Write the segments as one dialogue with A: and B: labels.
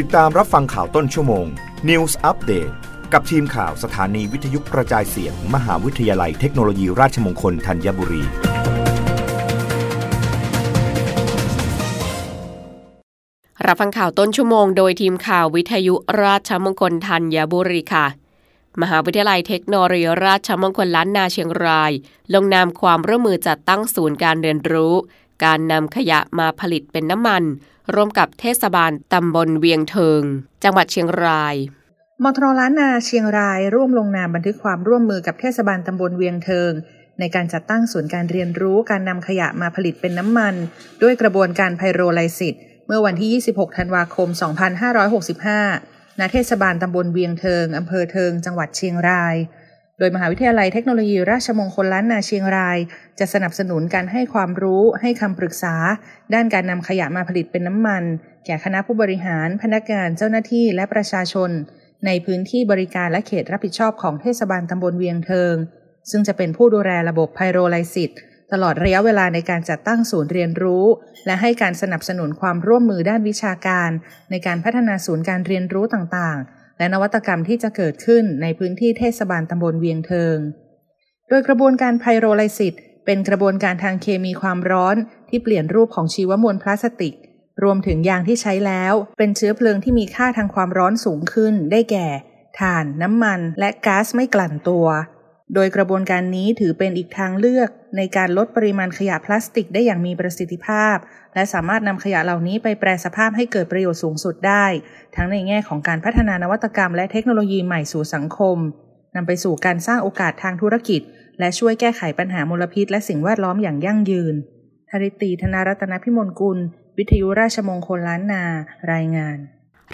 A: ติดตามรับฟังข่าวต้นชั่วโมง News Update กับทีมข่าวสถานีวิทยุกระจายเสียง มหาวิทยาลัยเทคโนโลยีราชมงคลธัญบุรี
B: รับฟังข่าวต้นชั่วโมง โดยทีมข่าววิทยุราชมงคลธัญบุรีค่ะ มหาวิทยาลัยเทคโนโลยีราชมงคลล้านนาเชียงราย ลงนามความร่วมมือจัดตั้งศูนย์การเรียนรู้ การนำขยะมาผลิตเป็นน้ำมัน ร่วมกับเทศบาลตำบลเวียงเทิง จังหวัดเชียงราย
C: มทรล้านนาเชียงรายร่วมลงนามบันทึกความร่วมมือกับเทศบาลตำบลเวียงเทิง ในการจัดตั้งศูนย์การเรียนรู้การนำขยะมาผลิตเป็นน้ำมัน ด้วยกระบวนการไพโรไลซิสเมื่อวันที่ 26 ธันวาคม 2565ณเทศบาลตำบลเวียงเทิงอำเภอเทิง จังหวัดเชียงราย โดยมหาวิทยาลัยเทคโนโลยีราชมงคลล้านนาเชียงราย จะสนับสนุนการให้ความรู้ให้คำปรึกษา ด้านการนำขยะมาผลิตเป็นน้ำมัน แก่คณะผู้บริหาร พนักงานเจ้าหน้าที่และประชาชน ในพื้นที่บริการและเขตรับผิดชอบของเทศบาลตำบลเวียงเทิง ซึ่งจะเป็นผู้ดูแลระบบไพโรไลซิสตลอดระยะเวลาในการจัดตั้งศูนย์เรียนรู้ และให้การสนับสนุนความร่วมมือด้านวิชาการ ในการพัฒนาศูนย์การเรียนรู้ต่างๆ และนวัตกรรมที่จะเกิดขึ้นในพื้นที่เทศบาลตำบลเวียงเทิง โดยกระบวนการไพโรไลซิสเป็นกระบวนการทางเคมีความร้อนที่เปลี่ยนรูปของชีวมวลพลาสติก รวมถึงยางที่ใช้แล้ว เป็นเชื้อเพลิงที่มีค่าทางความร้อนสูงขึ้น ได้แก่ถ่าน น้ำมัน และก๊าซไม่กลั่นตัว โดยกระบวนการนี้ถือเป็นอีกทางเลือกในการลดปริมาณขยะพลาสติกได้อย่างมีประสิทธิภาพ และสามารถนำขยะเหล่านี้ไปแปรสภาพให้เกิดประโยชน์สูงสุดได้ ทั้งในแง่ของการพัฒนานวัตกรรมและเทคโนโลยีใหม่สู่สังคมนำไปสู่การสร้างโอกาสทางธุรกิจ และช่วยแก้ไขปัญหามลพิษ และสิ่งแวดล้อมอย่างยั่งยืนธริตีธนารัตนพิมลกุล วิทยุราชมงคลล้านนา รายงาน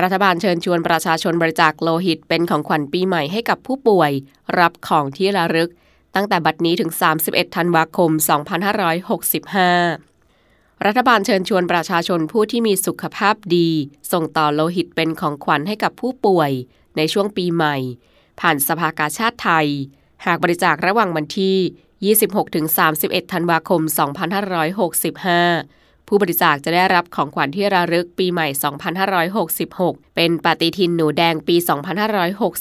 B: รัฐบาลเชิญชวนประชาชนบริจาคโลหิตเป็นของขวัญปีใหม่ให้กับผู้ป่วย รับของที่ระลึก ตั้งแต่บัดนี้ถึง 31 ธันวาคม 2565 รัฐบาลเชิญชวนประชาชนผู้ที่มีสุขภาพดี ส่งต่อโลหิตเป็นของขวัญให้กับผู้ป่วย ในช่วงปีใหม่ ผ่านสภากาชาติไทย หากบริจาคระหว่างวันที่ 26-31 ธันวาคม 2565 ผู้บริจาคจะได้รับของขวัญที่ระลึกปีใหม่ 2566 เป็นปฏิทินหนูแดงปี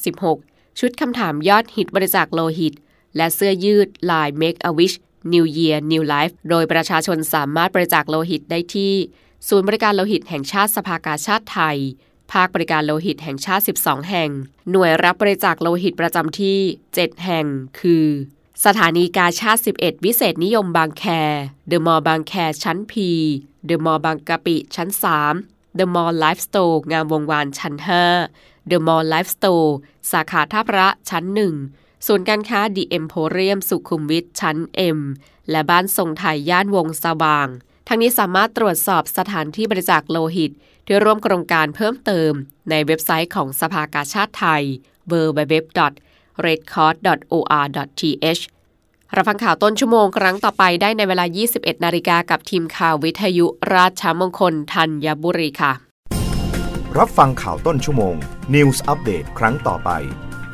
B: 2566 ชุดคำถามยอดฮิตบริจาคโลหิต และเสื้อยืดลาย Make a Wish New Year New Life โดยประชาชนสามารถบริจาคโลหิตได้ที่ ศูนย์บริการโลหิตแห่งชาติสภากาชาติไทย ภาคบริการโลหิตแห่งชาติ 12 แห่ง หน่วยรับบริจาคโลหิตประจำที่ 7 แห่ง คือ สถานีกาชาติ 11 วิเศษนิยมบางแค เดอะมอลล์บางแคชั้น P เดอะมอลล์บางกะปิชั้น3 The Mall Life Store งามวงวานชั้น5 The Mall Life Store สาขาท่าพระชั้น 1 ศูนย์การค้า The Emporium สุขุมวิทชั้น M และบ้านทรงไทยย่านวงสว่าง ทั้งนี้สามารถตรวจสอบสถานที่บริจาคโลหิต ที่ร่วมโครงการเพิ่มเติม ในเว็บไซต์ของสภากาชาติไทย www.redcross.or.th รับฟังข่าวต้นชั่วโมงครั้งต่อไปได้ในเวลา 21 นาฬิกากับทีมข่าววิทยุราชมงคลธัญบุรีค่ะ
A: รับฟังข่าวต้นชั่วโมง News อัปเดตครั้งต่อไป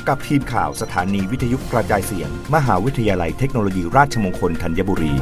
A: กับทีมข่าวสถานีวิทยุกระจายเสียง มหาวิทยาลัยเทคโนโลยีราชมงคลธัญบุรี